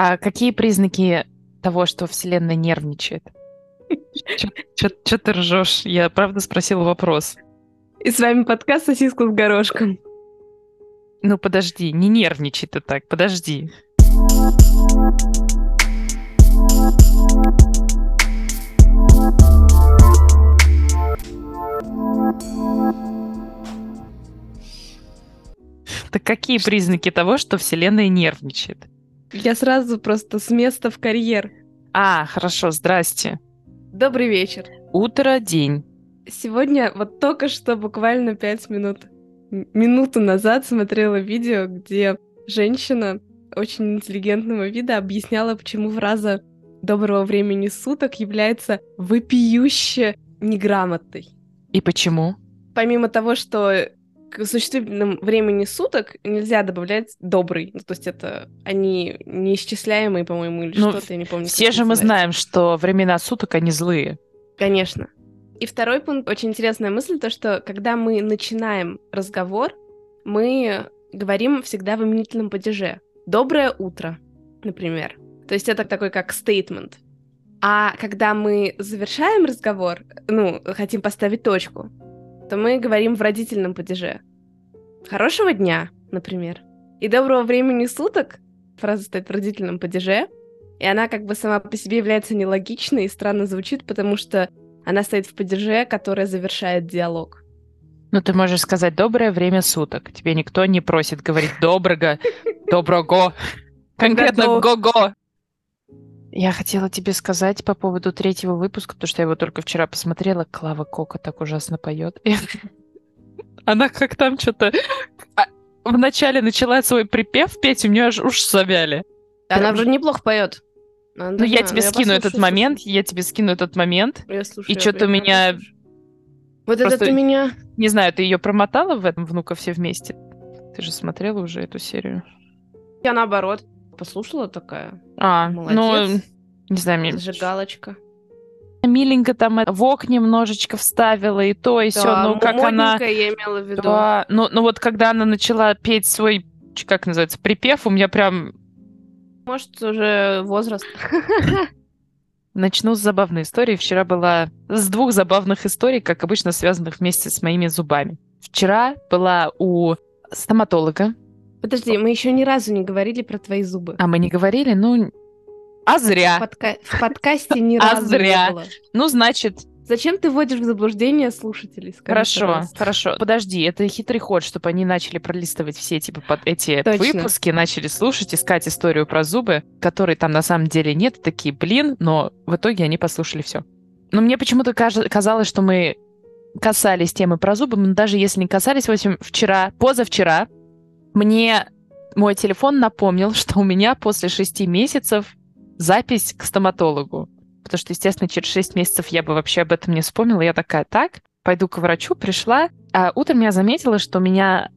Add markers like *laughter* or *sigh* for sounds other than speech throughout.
А какие признаки того, что Вселенная нервничает? *laughs* Че ты ржешь? Я правда спросила вопрос. И с вами подкаст «Сосиска с горошком». Ну, подожди, не нервничай ты так, подожди. Так какие признаки того, что Вселенная нервничает? Я сразу просто с места в карьер. А, хорошо, здрасте. Добрый вечер. Утро, день. Сегодня вот только что, буквально пять минут, минуту назад смотрела видео, где женщина очень интеллигентного вида объясняла, почему фраза «доброго времени суток» является вопиюще неграмотной. И почему? Помимо того, что к существительным времени суток нельзя добавлять добрый. Ну, то есть это они неисчисляемые, по-моему, или ну, что-то, я не помню. Все же мы знаем, что времена суток, они злые. Конечно. И второй пункт, очень интересная мысль, то, что когда мы начинаем разговор, мы говорим всегда в именительном падеже. «Доброе утро», например. То есть это такой как statement. А когда мы завершаем разговор, ну, хотим поставить точку, то мы говорим в родительном падеже. Хорошего дня, например. И доброго времени суток. Фраза стоит в родительном падеже. И она как бы сама по себе является нелогичной и странно звучит, потому что она стоит в падеже, которая завершает диалог. Ну, ты можешь сказать «доброе время суток». Тебе никто не просит говорить «доброго», *laughs* «доброго», конкретно «го-го». Я хотела тебе сказать по поводу третьего выпуска, потому что я его только вчера посмотрела. Клава Кока так ужасно поет. *laughs* Она как там что-то а, вначале начала свой припев петь, у нее аж уж завяли. Она уже неплохо поет. Ну, я тебе скину этот момент, я тебе скину этот момент. И что-то у меня... Вот это ты меня... Не знаю, ты ее промотала в этом «Внука все вместе»? Ты же смотрела уже эту серию. Я наоборот послушала такая. А, ну, Молодец. ну, не знаю, мне... Зажигалочка. Миленько там вок немножечко вставила, и то, и да, все, ну, как она... я имела в виду. Да, ну, ну, вот когда она начала петь свой, как называется, припев, у меня прям... Может, уже возраст. *laughs* Начну с забавной истории. Вчера была с двух забавных историй, как обычно, связанных вместе с моими зубами. Вчера была у стоматолога, Подожди, мы еще ни разу не говорили про твои зубы. А мы не говорили? Ну, а зря. В, подка... в подкасте ни *laughs* а разу а зря. не было. Ну, значит... Зачем ты вводишь в заблуждение слушателей? Скажи, хорошо, пожалуйста. хорошо. Подожди, это хитрый ход, чтобы они начали пролистывать все типа под эти Точно. выпуски, начали слушать, искать историю про зубы, которой там на самом деле нет, такие, блин, но в итоге они послушали все. Но мне почему-то казалось, что мы касались темы про зубы, но даже если не касались, в общем, вчера, позавчера, мне мой телефон напомнил, что у меня после шести месяцев запись к стоматологу. Потому что, естественно, через шесть месяцев я бы вообще об этом не вспомнила. Я такая, так, пойду к врачу, пришла. А утром я заметила, что у меня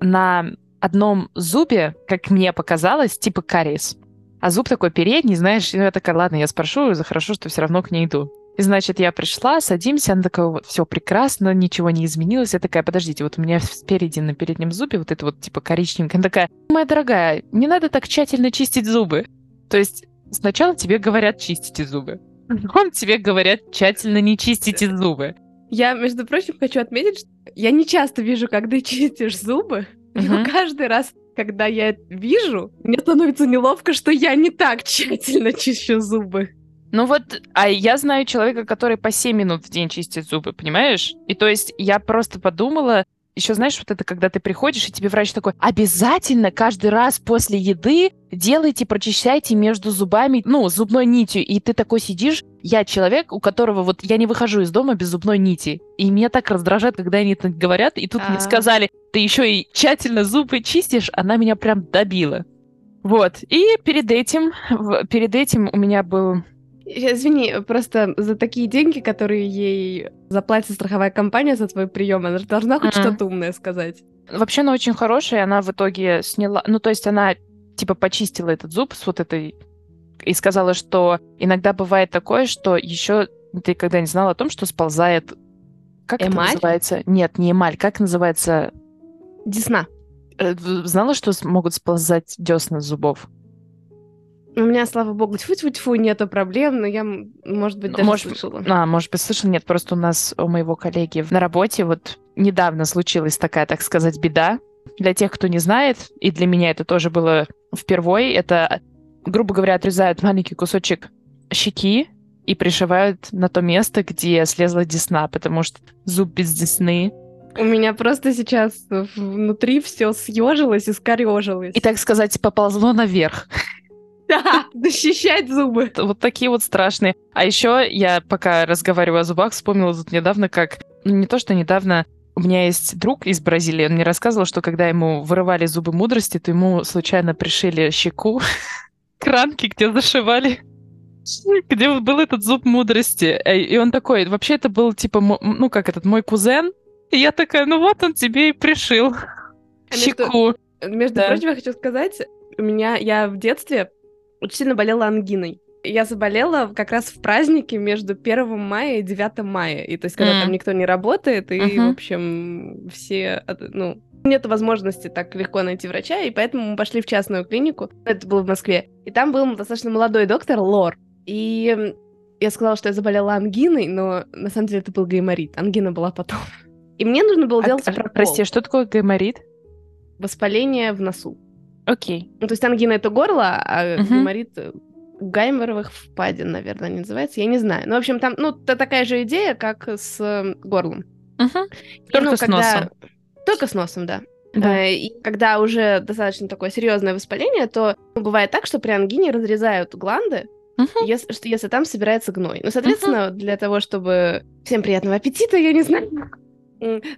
на одном зубе, как мне показалось, типа кариес. А зуб такой передний, знаешь, я такая, ладно, я спрошу, хорошо, что все равно к ней иду. И, значит, я пришла, садимся, она такая, вот, все прекрасно, ничего не изменилось. Я такая, подождите, вот у меня спереди на переднем зубе вот это вот типа коричневенькая. Она такая, моя дорогая, не надо так тщательно чистить зубы. То есть сначала тебе говорят чистите зубы, потом тебе говорят тщательно не чистите зубы. Я, между прочим, хочу отметить, что я не часто вижу, как ты *laughs* чистишь зубы, uh-huh. каждый раз, когда я вижу, мне становится неловко, что я не так тщательно чищу зубы. Ну вот, а я знаю человека, который по 7 минут в день чистит зубы, понимаешь? И то есть я просто подумала, еще знаешь, вот это, когда ты приходишь, и тебе врач такой, обязательно каждый раз после еды делайте, прочищайте между зубами, ну, зубной нитью. И ты такой сидишь, я человек, у которого вот я не выхожу из дома без зубной нити. И меня так раздражает, когда они это говорят, и тут А-а-а. мне а. сказали, ты еще и тщательно зубы чистишь, она меня прям добила. Вот. И перед этим, перед этим у меня был Извини, просто за такие деньги, которые ей заплатит страховая компания за твой прием, она же должна хоть mm-hmm. что-то умное сказать. Вообще она очень хорошая, она в итоге сняла... Ну, то есть она типа почистила этот зуб с вот этой... И сказала, что иногда бывает такое, что еще ты когда не знала о том, что сползает... Как эмаль? это называется? Нет, не эмаль. Как называется? Десна. Э, знала, что могут сползать десна с зубов? У меня, слава богу, тьфу-тьфу-тьфу, нету проблем, но я, может быть, даже может, слышала. А, может быть, слышал? Нет, просто у нас, у моего коллеги на работе вот недавно случилась такая, так сказать, беда. Для тех, кто не знает, и для меня это тоже было впервые, это, грубо говоря, отрезают маленький кусочек щеки и пришивают на то место, где слезла десна, потому что зуб без десны у меня просто сейчас внутри все съежилось и скорежилось. И, так сказать, поползло наверх. Да, защищать зубы. Вот такие вот страшные. А еще я, пока разговариваю о зубах, вспомнила тут недавно, как... Ну, не то, что недавно, у меня есть друг из Бразилии, он мне рассказывал, что когда ему вырывали зубы мудрости, то ему случайно пришили щеку *laughs* к ранке, где зашивали где был этот зуб мудрости. Э, и он такой, вообще это был типа, ну как этот, мой кузен. И я такая, ну вот он тебе и пришил а щеку. Между, между да. прочим, я хочу сказать, у меня, я в детстве очень сильно болела ангиной. Я заболела как раз в празднике между 1 мая и 9 мая. И то есть, когда mm. там никто не работает, и, uh-huh. в общем, все, ну, нет возможности так легко найти врача, и поэтому мы пошли в частную клинику. Это было в Москве. И там был достаточно молодой доктор Лор. И я сказала, что я заболела ангиной, но на самом деле это был гайморит. Ангина была потом. И мне нужно было а, делать а, прокол. Прости, а что такое гайморит? Воспаление в носу. Окей. Ну, то есть ангина — это горло, а угу. гайморит э, гайморовых впадин, наверное, они называются. Я не знаю. Ну, в общем, там, ну, это такая же идея, как с э, горлом. Угу. И, Только ну, с когда... носом. Только с носом, да. Да. Э, и когда уже достаточно такое серьезное воспаление, то ну, бывает так, что при ангине разрезают гланды, uh-huh. если, если там собирается гной. Ну, соответственно, uh-huh. для того, чтобы... Всем приятного аппетита, я не знаю.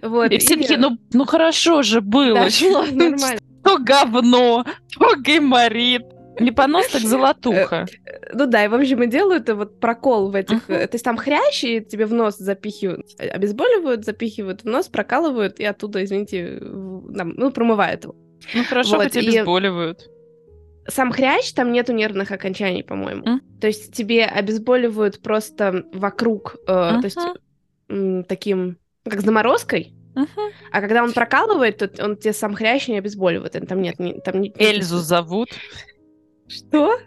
Вот. И все таки ну, ну хорошо же было. Да, *laughs* нормально. То говно, то гайморит. Не понос, так золотуха. Э, ну да, и в общем и делают вот прокол в этих... Uh-huh. То есть там хрящи и тебе в нос запихивают, обезболивают, запихивают в нос, прокалывают, и оттуда, извините, ну, промывают его. Ну хорошо, вот, хоть и... обезболивают. Сам хрящ, там нету нервных окончаний, по-моему. Mm? То есть тебе обезболивают просто вокруг, э, uh-huh. то есть м, таким как с заморозкой. Uh-huh. А когда он прокалывает, то он тебе сам хрящ не обезболивает. Там нет, не, там не... Эльзу зовут. Что?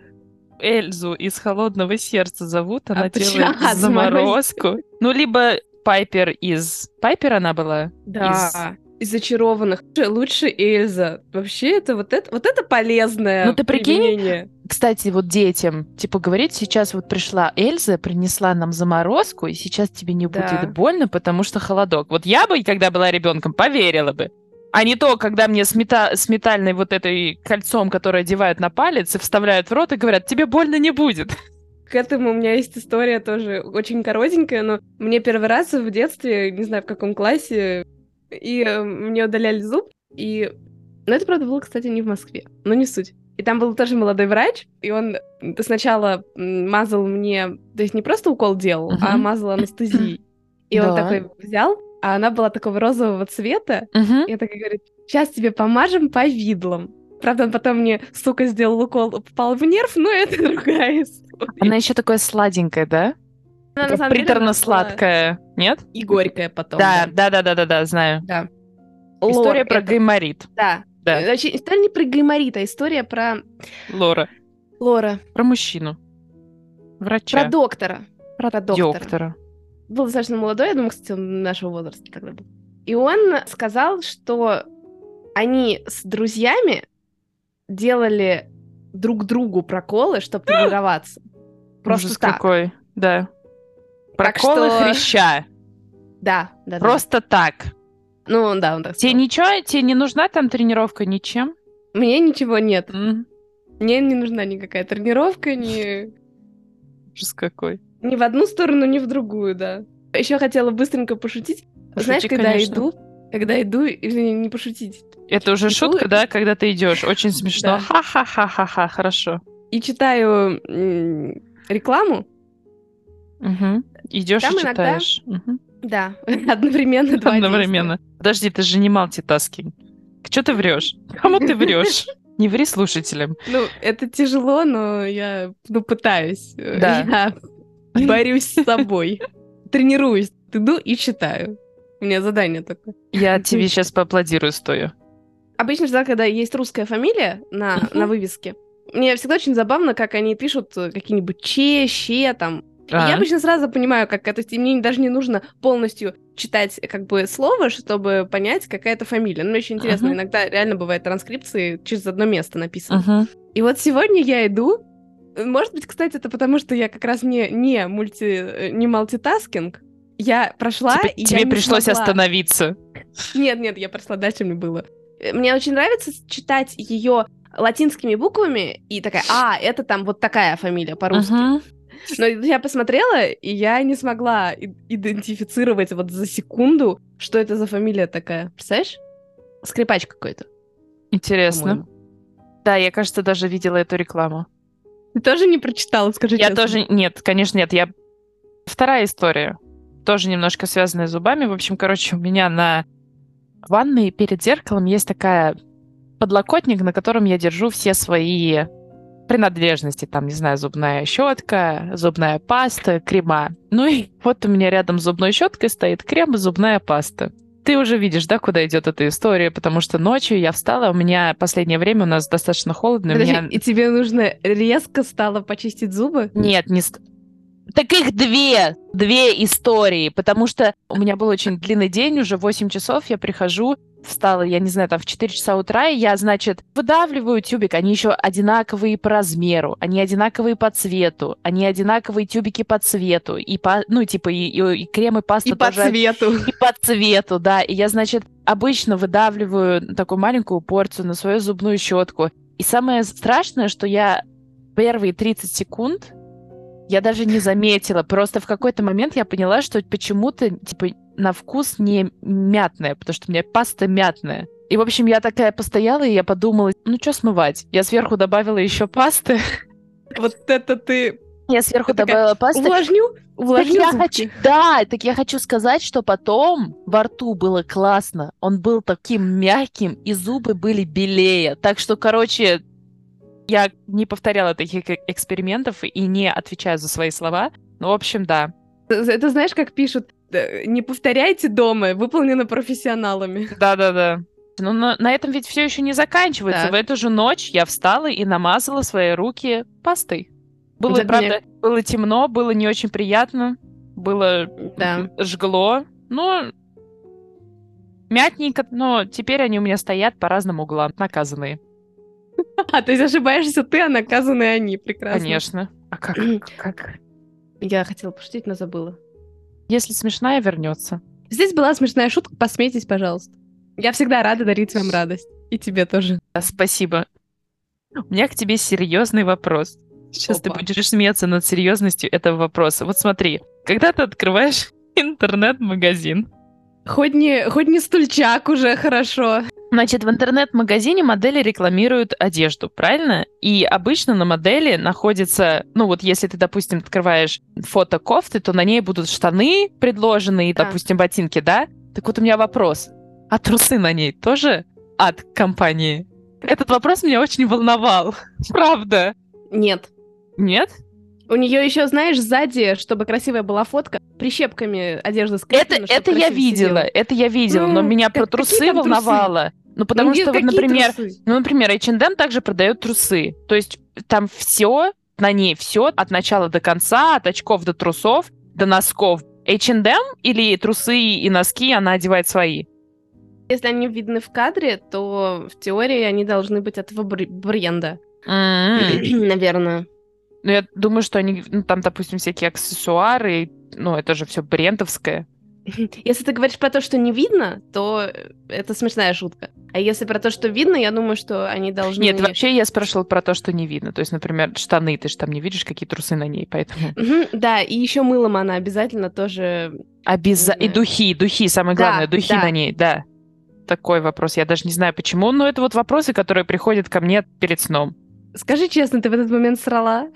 Эльзу из холодного сердца зовут, она а делает *laughs* а, заморозку. Ну, либо Пайпер из... Пайпер она была? Да. Из зачарованных. Лучше Эльза. Вообще это вот это вот это полезное. Ну ты прикинь, кстати, вот детям, типа говорить, сейчас вот пришла Эльза, принесла нам заморозку, и сейчас тебе не да. будет больно, потому что холодок. Вот я бы, когда была ребенком, поверила бы. А не то, когда мне с, мета... с метальной вот этой кольцом, которое одевают на палец и вставляют в рот и говорят, тебе больно не будет. К этому у меня есть история тоже очень коротенькая, но мне первый раз в детстве, не знаю в каком классе, и э, мне удаляли зуб, и... Но это, правда, было, кстати, не в Москве, но не суть. И там был тоже молодой врач, и он сначала мазал мне, то есть не просто укол делал, uh-huh. а мазал анестезией. *clears throat* И да. он такой взял, а она была такого розового цвета, uh-huh. и он такой говорит, сейчас тебе помажем по видлам. Правда, он потом мне, сука, сделал укол, попал в нерв, но это *laughs* другая история. Она еще такая сладенькая, да? Она, на самом приторно-сладкая, нет? И горькая потом. Да, да, да, да, да, да, знаю. Да. История Лор, про это... гайморит. Да. да. Значит, история не про гайморит, а история про... Лора. Лора. Про мужчину. Врача. Про доктора. Про, про доктора. доктора. Был достаточно молодой, я думаю, кстати, он нашего возраста тогда был. И он сказал, что они с друзьями делали друг другу проколы, чтобы тренироваться. *gasps* Просто Ужас так. какой, да. Проколы что... хряща. Да, да. Просто да. так. Ну, да, он так Тебе ничего, тебе не нужна там тренировка ничем? Мне ничего нет. Mm. Мне не нужна никакая тренировка, ни... *laughs* Ужас какой. Ни в одну сторону, ни в другую, да. Еще хотела быстренько пошутить. Пошути, Знаешь, когда конечно. иду, когда иду, или не пошутить. Это уже иду, шутка, да, когда ты идешь? Очень *laughs* смешно. Ха-ха-ха-ха-ха, хорошо. И читаю рекламу, Угу. Идешь и читаешь. Иногда... Угу. Да, *laughs* одновременно два Одновременно. Подожди, ты же не мультитаскинг. Что ты врешь? Кому ты врешь? *laughs* Не ври слушателям. Ну, это тяжело, но я ну, пытаюсь. Да. *laughs* Я борюсь с собой. Тренируюсь. Иду и читаю. У меня задание такое. Я тебе сейчас поаплодирую стою. Обычно, когда есть русская фамилия на, на вывеске, мне всегда очень забавно, как они пишут э, какие-нибудь че, ще, там. А? Я обычно сразу понимаю, как это, мне даже не нужно полностью читать как бы слово, чтобы понять, какая это фамилия. Ну, мне очень интересно, uh-huh. иногда реально бывает транскрипции через одно место написано. Uh-huh. И вот сегодня я иду, может быть, кстати, это потому, что я как раз не, не, мульти, э, не мультитаскинг, я прошла, Тебе, и тебе я пришлось смогла. остановиться. Нет, нет, я прошла дальше, мне было. Э, мне очень нравится читать ее латинскими буквами и такая, а, это там вот такая фамилия по-русски. Uh-huh. Но я посмотрела, и я не смогла идентифицировать вот за секунду, что это за фамилия такая. Представляешь? Скрипач какой-то. Интересно. По-моему. Да, я, кажется, даже видела эту рекламу. Ты тоже не прочитала, скажи Я честно. тоже... Нет, конечно, нет. Я... Вторая история тоже немножко связанная с зубами. В общем, короче, у меня на ванной перед зеркалом есть такая подлокотник, на котором я держу все свои принадлежности, там, не знаю, зубная щетка, зубная паста, крема. Ну и вот у меня рядом с зубной щеткой стоит крем и зубная паста. Ты уже видишь, да, куда идет эта история, потому что ночью я встала, у меня последнее время у нас достаточно холодно. Подожди, меня... и тебе нужно резко стало почистить зубы? Нет, не, так их две, две истории, потому что у меня был очень длинный день, уже 8 часов, я прихожу, встала, я не знаю, там в 4 часа утра, и я, значит, выдавливаю тюбик, они еще одинаковые по размеру, они одинаковые по цвету, они одинаковые тюбики по цвету, и по, ну, типа, и, и, и крем, и паста и тоже. по цвету. И по цвету, да, и я, значит, обычно выдавливаю такую маленькую порцию на свою зубную щетку, и самое страшное, что я первые 30 секунд я даже не заметила. Просто в какой-то момент я поняла, что почему-то, типа, на вкус не мятная, потому что у меня паста мятная. И, в общем, я такая постояла, и я подумала, ну, что смывать? Я сверху добавила еще пасты. *laughs* Вот это ты... Я сверху Ты добавила пасты. Увлажню? Увлажню так я хочу, Да, так я хочу сказать, что потом во рту было классно. Он был таким мягким, и зубы были белее. Так что, короче, я не повторяла таких экспериментов и не отвечаю за свои слова. Ну, в общем, да. Это знаешь, как пишут, не повторяйте дома, выполнено профессионалами. Да-да-да. Но на, на этом ведь все еще не заканчивается. Так. В эту же ночь я встала и намазала свои руки пастой. Было, да, правда, мне... было темно, было не очень приятно, было да. жгло. Ну, мятненько, но теперь они у меня стоят по разным углам, наказанные. *laughs* А, то есть ошибаешься ты, а наказаны они. Прекрасно. Конечно. А как? как? Я хотела пошутить, но забыла. Если смешная, вернется. Здесь была смешная шутка, посмейтесь, пожалуйста. Я всегда рада дарить вам радость. И тебе тоже. Да, спасибо. У меня к тебе серьезный вопрос. Сейчас Опа. ты будешь смеяться над серьезностью этого вопроса. Вот смотри, когда ты открываешь *laughs* интернет-магазин, Хоть не, хоть не стульчак уже хорошо. Значит, в интернет-магазине модели рекламируют одежду, правильно? И обычно на модели находится, ну вот если ты, допустим, открываешь фото кофты, то на ней будут штаны предложены и, да. допустим, ботинки, да? Так вот у меня вопрос. А трусы на ней тоже от компании? Этот вопрос меня очень волновал. *laughs* Правда. Нет. Нет? У нее еще, знаешь, сзади, чтобы красивая была фотка, прищепками одежда скреплена. Это, это я видела, сидела. это я видела, но меня про трусы волновало. Трусы? Ну, потому ну, что, например, трусы? ну, например, H&M также продает трусы. То есть там все, на ней все от начала до конца, от очков до трусов, до носков. H&M или трусы и носки она одевает свои? Если они видны в кадре, то в теории они должны быть этого бренда. Mm-hmm. *clears throat* Наверное. Ну, я думаю, что они, ну, там, допустим, всякие аксессуары, ну, это же все брендовское. *laughs* Если ты говоришь про то, что не видно, то это смешная шутка. А если про то, что видно, я думаю, что они должны... Нет, вообще я спрашивала про то, что не видно. То есть, например, штаны, ты же там не видишь, какие трусы на ней, поэтому... *laughs* да, и еще мылом она обязательно тоже... Обязательно. И духи, духи, самое главное, да, духи да. на ней, да. Такой вопрос. Я даже не знаю, почему, но это вот вопросы, которые приходят ко мне перед сном. Скажи честно, ты в этот момент срала?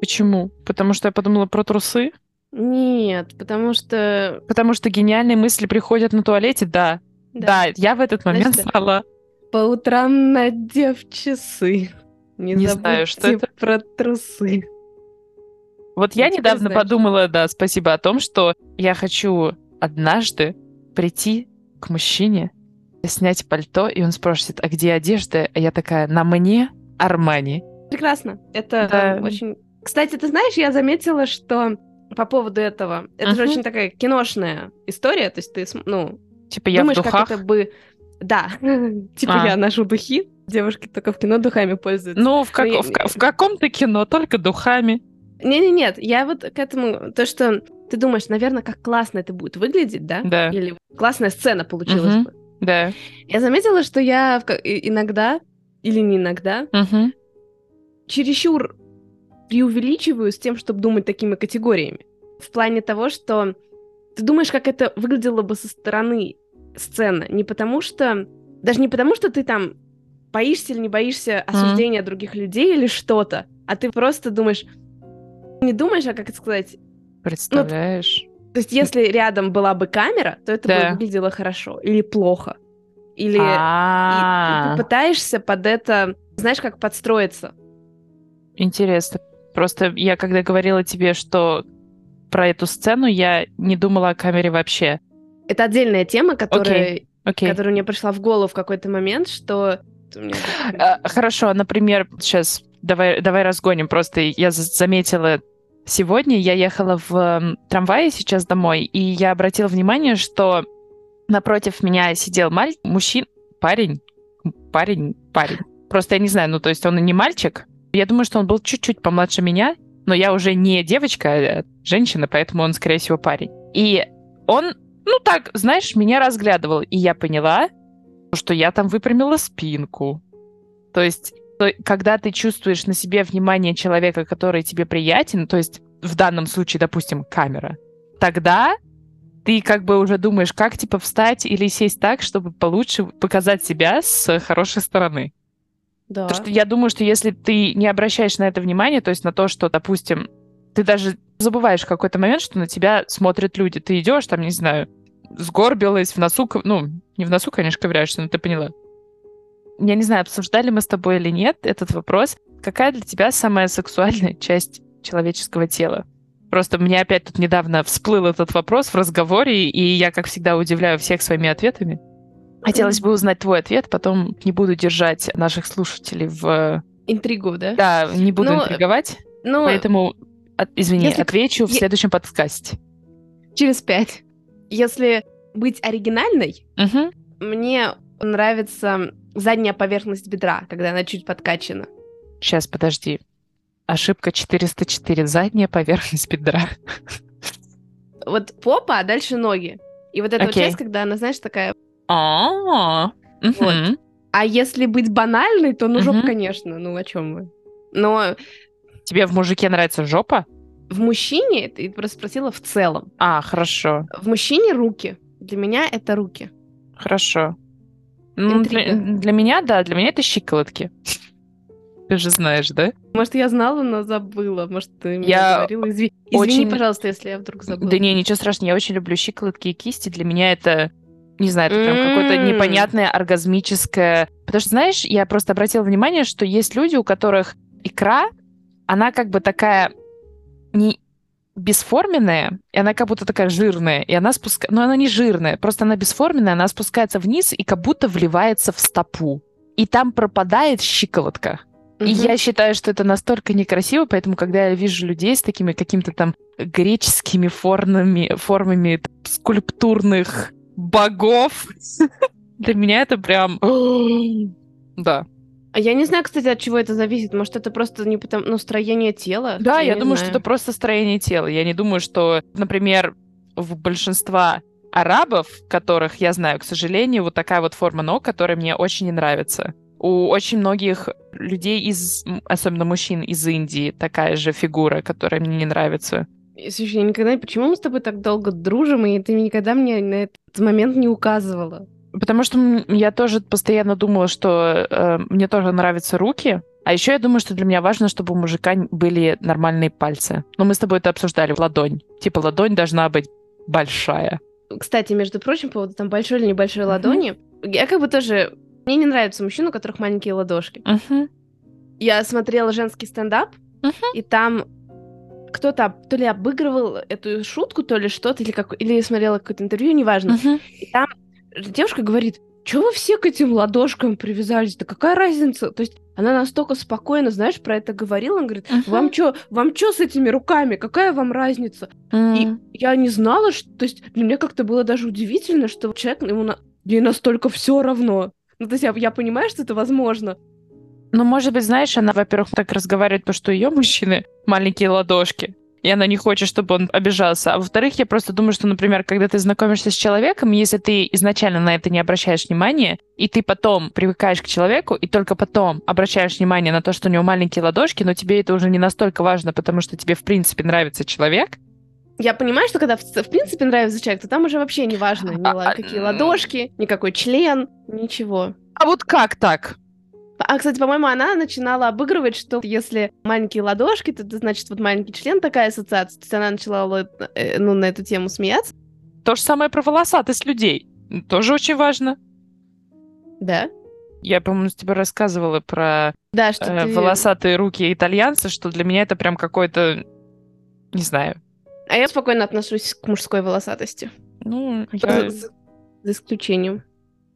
Почему? Потому что я подумала про трусы? Нет, потому что... Потому что гениальные мысли приходят на туалете, да. Да, да я в этот момент Значит, стала... По утрам надев часы. Не, не знаю, что это. про трусы. Вот я недавно знаешь. подумала, да, спасибо, о том, что я хочу однажды прийти к мужчине, снять пальто, и он спросит, а где одежда? А я такая, на мне Армани. Прекрасно. Это да. очень... Кстати, ты знаешь, я заметила, что по поводу этого, это uh-huh. же очень такая киношная история, то есть ты, ну, типа я думаешь, в как это бы... Да, *laughs* типа а. я ношу духи, девушки только в кино духами пользуются. Ну, в, как... я... в, в каком-то кино только духами. Не-не-нет, я вот к этому, то, что ты думаешь, наверное, как классно это будет выглядеть, да? Да. Или классная сцена получилась uh-huh. бы. Да. Я заметила, что я иногда, или не иногда, uh-huh. чересчур преувеличиваю с тем, чтобы думать такими категориями. В плане того, что ты думаешь, как это выглядело бы со стороны сцена. Не потому что... Даже не потому, что ты там боишься или не боишься осуждения mm-hmm. других людей или что-то, а ты просто думаешь... Не думаешь, а как это сказать? Представляешь? Ну, то есть, если рядом была бы камера, то это да. бы выглядело хорошо или плохо. Или и, и ты пытаешься под это, знаешь, как подстроиться. Интересно. Просто я когда говорила тебе, что про эту сцену, я не думала о камере вообще. Это отдельная тема, которая, okay. Okay. которая мне пришла в голову в какой-то момент, что... *laughs* А, хорошо, например, сейчас давай, давай разгоним. Просто я заметила сегодня, я ехала в трамвае сейчас домой, и я обратила внимание, что напротив меня сидел маль... мужчина, парень, парень, парень. Просто я не знаю, ну то есть он и не мальчик, я думаю, что он был чуть-чуть помладше меня, но я уже не девочка, а женщина, поэтому он, скорее всего, парень. И он, ну так, знаешь, меня разглядывал, и я поняла, что я там выпрямила спинку. То есть, когда ты чувствуешь на себе внимание человека, который тебе приятен, то есть в данном случае, допустим, камера, тогда ты как бы уже думаешь, как типа встать или сесть так, чтобы получше показать себя с хорошей стороны. Да. Потому что я думаю, что если ты не обращаешь на это внимание, то есть на то, что, допустим, ты даже забываешь в какой-то момент, что на тебя смотрят люди. Ты идешь, там, не знаю, сгорбилась, в носу, ну, не в носу, конечно, ковыряешься, но ты поняла. Я не знаю, обсуждали мы с тобой или нет этот вопрос. Какая для тебя самая сексуальная *laughs* часть человеческого тела? Просто мне опять тут недавно всплыл этот вопрос в разговоре, и я, как всегда, удивляю всех своими ответами. Хотелось бы узнать твой ответ, потом не буду держать наших слушателей в... Интригу, да? Да, не буду ну, интриговать, ну, поэтому, от, извини, если... отвечу в следующем подкасте. Через пять. Если быть оригинальной, угу. мне нравится задняя поверхность бедра, когда она чуть подкачана. Сейчас, подожди. Ошибка 404. Задняя поверхность бедра. Вот попа, а дальше ноги. И вот эта okay. вот часть, когда она, знаешь, такая а, вот. А если быть банальной, то ну жопа, конечно. Ну о чем вы? Но тебе в мужике нравится жопа? В мужчине, ты просто спросила в целом. А, хорошо. В мужчине руки. Для меня это руки. Хорошо. Ну, для, для меня, да, для меня это щиколотки. *laughs* Ты же знаешь, да? Может, я знала, но забыла. Может, ты мне я говорила. Изви... Извини, очень... пожалуйста, если я вдруг забыла. Да не, ничего страшного. Я очень люблю щиколотки и кисти. Для меня это не знаю, это прям какое-то непонятное оргазмическое... Потому что, знаешь, я просто обратила внимание, что есть люди, у которых икра, она как бы такая не бесформенная, и она как будто такая жирная, и она спускается... Но она не жирная, просто она бесформенная, она спускается вниз и как будто вливается в стопу. И там пропадает щиколотка. И я считаю, что это настолько некрасиво, поэтому, когда я вижу людей с такими какими-то там греческими формами, формами скульптурных богов. Для меня это прям... *gasps* Да. А я не знаю, кстати, от чего это зависит. Может, это просто не потому, ну, строение тела? Да, я, я думаю, знаю. что это просто строение тела. Я не думаю, что, например, в большинства арабов, которых я знаю, к сожалению, вот такая вот форма ног, которая мне очень не нравится. У очень многих людей из, особенно мужчин из Индии, такая же фигура, которая мне не нравится. Слушай, я никогда... Почему мы с тобой так долго дружим, и ты никогда мне на этот момент не указывала? Потому что я тоже постоянно думала, что э, мне тоже нравятся руки. А еще я думаю, что для меня важно, чтобы у мужика были нормальные пальцы. Но мы с тобой это обсуждали. Ладонь. Типа ладонь должна быть большая. Кстати, между прочим, по поводу там большой или небольшой mm-hmm. ладони, я как бы тоже... Мне не нравятся мужчины, у которых маленькие ладошки. Mm-hmm. Я смотрела женский стендап, mm-hmm. и там кто-то то ли обыгрывал эту шутку, то ли что-то, или, как, или смотрела какое-то интервью, неважно. Uh-huh. И там девушка говорит, чего вы все к этим ладошкам привязались? Да какая разница? То есть она настолько спокойно, знаешь, про это говорила. Он говорит, uh-huh. вам что, вам что с этими руками? Какая вам разница? Uh-huh. И я не знала, что... То есть для меня как-то было даже удивительно, что человек, ему на... ей настолько все равно. Ну, то есть я, я понимаю, что это возможно. Ну, может быть, знаешь, она, во-первых, так разговаривает, потому что ее мужчины маленькие ладошки и она не хочет, чтобы он обижался. А во-вторых, я просто думаю, что, например, когда ты знакомишься с человеком, если ты изначально на это не обращаешь внимания, и ты потом привыкаешь к человеку, и только потом обращаешь внимание на то, что у него маленькие ладошки, но тебе это уже не настолько важно, потому что тебе, в принципе, нравится человек, я понимаю, что когда в, в принципе нравится человек, то там уже вообще не важно ни а, какие ладошки, никакой член, ничего. А вот как так? А, кстати, по-моему, она начинала обыгрывать, что если маленькие ладошки, то это значит вот маленький член, такая ассоциация. То есть она начала э, ну, на эту тему смеяться. То же самое про волосатость людей. Тоже очень важно. Да? Я, по-моему, тебе рассказывала про да, что э, ты... волосатые руки итальянца, что для меня это прям какой-то, не знаю. А я спокойно отношусь к мужской волосатости. Ну, я... за, за исключением.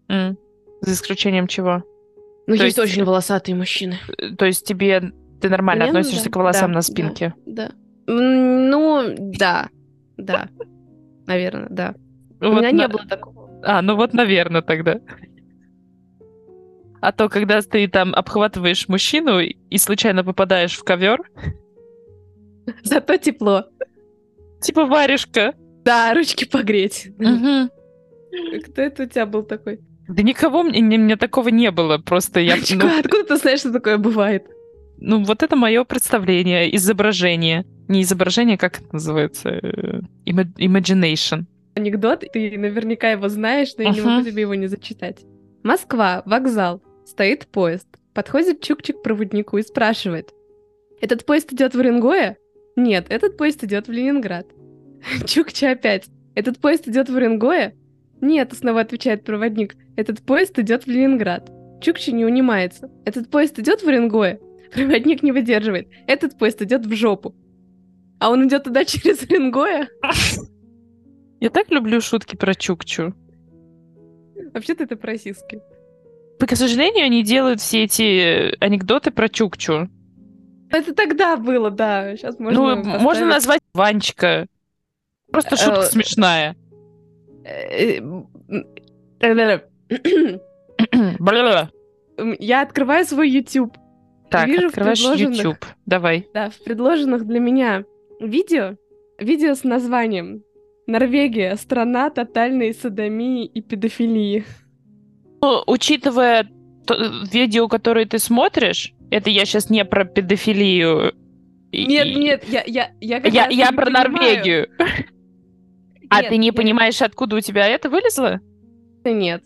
Mm. За исключением чего? Ну, есть, есть очень волосатые мужчины. Э, то есть тебе ты нормально Мне, относишься да, к волосам да, на спинке? Да, да. Ну, да. Да. Наверное, да. Вот У меня на... не было такого. А, ну вот, наверное, тогда. А то, когда ты там обхватываешь мужчину и случайно попадаешь в ковер. *laughs* Зато тепло. Типа варежка. Да, ручки погреть. Угу. Кто это у тебя был такой? Да никого, мне, мне такого не было, просто я... Ну, откуда ты знаешь, что такое бывает? Ну, вот это мое представление, изображение. Не изображение, как это называется? Э, imagination. Анекдот, ты наверняка его знаешь, но я uh-huh. не могу тебе его не зачитать. Москва, вокзал, стоит поезд. Подходит Чукчик к проводнику и спрашивает. Этот поезд идет в Уренгое? Нет, этот поезд идет в Ленинград. *laughs* Чукча опять. Этот поезд идет в Уренгое? Нет, снова отвечает проводник. Этот поезд идет в Ленинград. Чукчи не унимается. Этот поезд идет в Уренгое? Проводник не выдерживает. Этот поезд идет в жопу. А он идет туда через Уренгое? Я так люблю шутки про Чукчу. Вообще-то это про сиски. К сожалению, они делают все эти анекдоты про Чукчу. Это тогда было, да. Сейчас можно Ну, можно назвать Ванечка. Просто шутка э, смешная. *coughs* Э, я открываю свой YouTube. Так, вижу открываешь YouTube. Давай. Да, в предложенных для меня видео, видео с названием «Норвегия. Страна тотальной садомии и педофилии». Ну, учитывая то, видео, которое ты смотришь, это я сейчас не про педофилию. Нет, и... нет, я я я я, я про понимаю. Норвегию. А нет, ты не я... понимаешь, откуда у тебя это вылезло? Нет.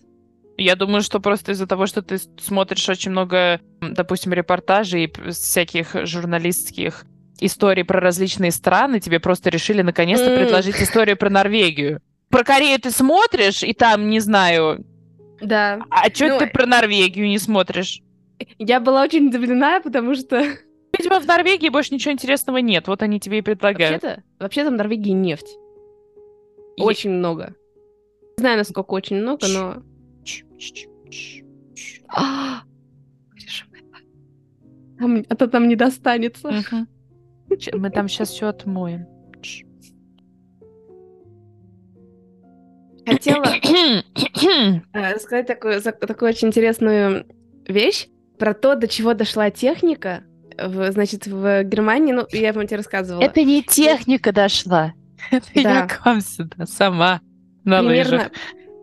Я думаю, что просто из-за того, что ты смотришь очень много, допустим, репортажей всяких журналистских историй про различные страны, тебе просто решили наконец-то mm. предложить историю про Норвегию. Про Корею ты смотришь, и там, не знаю... Да. А что ну, ты про Норвегию не смотришь? Я была очень удивлена, потому что... *laughs* Видимо, в Норвегии больше ничего интересного нет. Вот они тебе и предлагают. Вообще-то, вообще-то в Норвегии нефть. И... Очень много. Не знаю, насколько очень много, но... А, там, а то там не достанется. Мы там сейчас все отмоем. Хотела *coughs* э, рассказать такую, такую очень интересную вещь про то, до чего дошла техника. В, значит, в Германии, ну, я вам тебе рассказывала. Это не техника дошла. Это да. я к вам сюда сама на примерно, лыжах.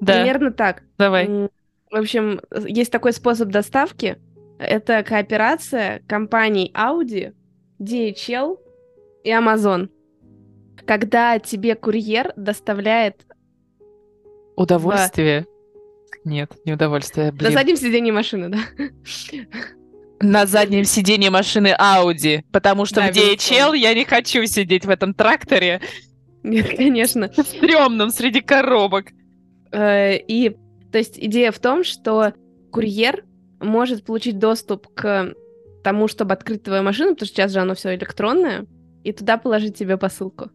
Да. Примерно так. Давай. В общем, есть такой способ доставки. Это кооперация компаний Audi, DHL и Amazon. Когда тебе курьер доставляет... Удовольствие? В... Нет, не удовольствие. Блин. На заднем сиденье машины, да? на заднем сиденье машины Audi, потому что да, в DHL я не хочу сидеть в этом тракторе нет, конечно. *laughs* Стремном среди коробок. Э, и, то есть, идея в том, что курьер может получить доступ к тому, чтобы открыть твою машину, потому что сейчас же оно все электронное, и туда положить тебе посылку.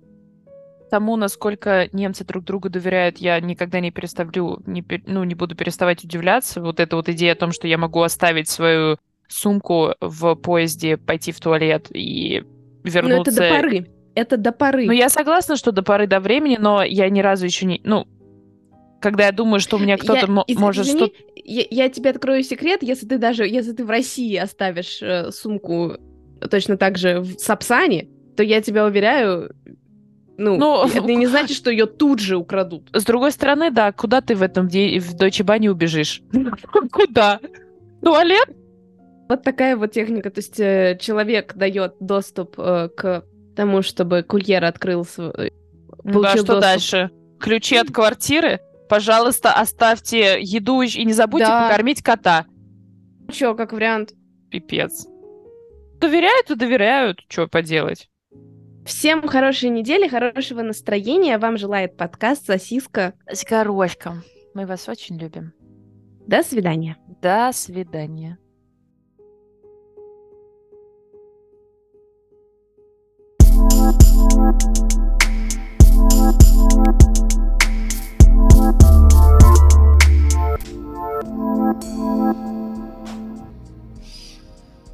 тому, насколько немцы друг другу доверяют, я никогда не переставлю, не, ну, не буду переставать удивляться. Вот эта вот идея о том, что я могу оставить свою сумку в поезде, пойти в туалет и вернуться. Но это до поры. Это до поры. Ну, я согласна, что до поры до времени, но я ни разу еще не... Ну, когда я думаю, что у меня кто-то я, может что я, я тебе открою секрет, если ты даже, если ты в России оставишь э, сумку точно так же в Сапсане, то я тебя уверяю, ну, Но... это не *laughs* значит, что ее тут же украдут. С другой стороны, да, куда ты в этом де... в Дойче Бане убежишь? *laughs* Куда? Туалет? Вот такая вот техника. То есть э, человек дает доступ э, к тому, чтобы курьер открыл свой... Ну да, что дальше? Ключи от квартиры? Пожалуйста, оставьте еду и не забудьте да. покормить кота. Чё, как вариант? Пипец. Доверяют и доверяют, что поделать. Всем хорошей недели, хорошего настроения. Вам желает подкаст «Сосиска» с горошком. Мы вас очень любим. До свидания. До свидания.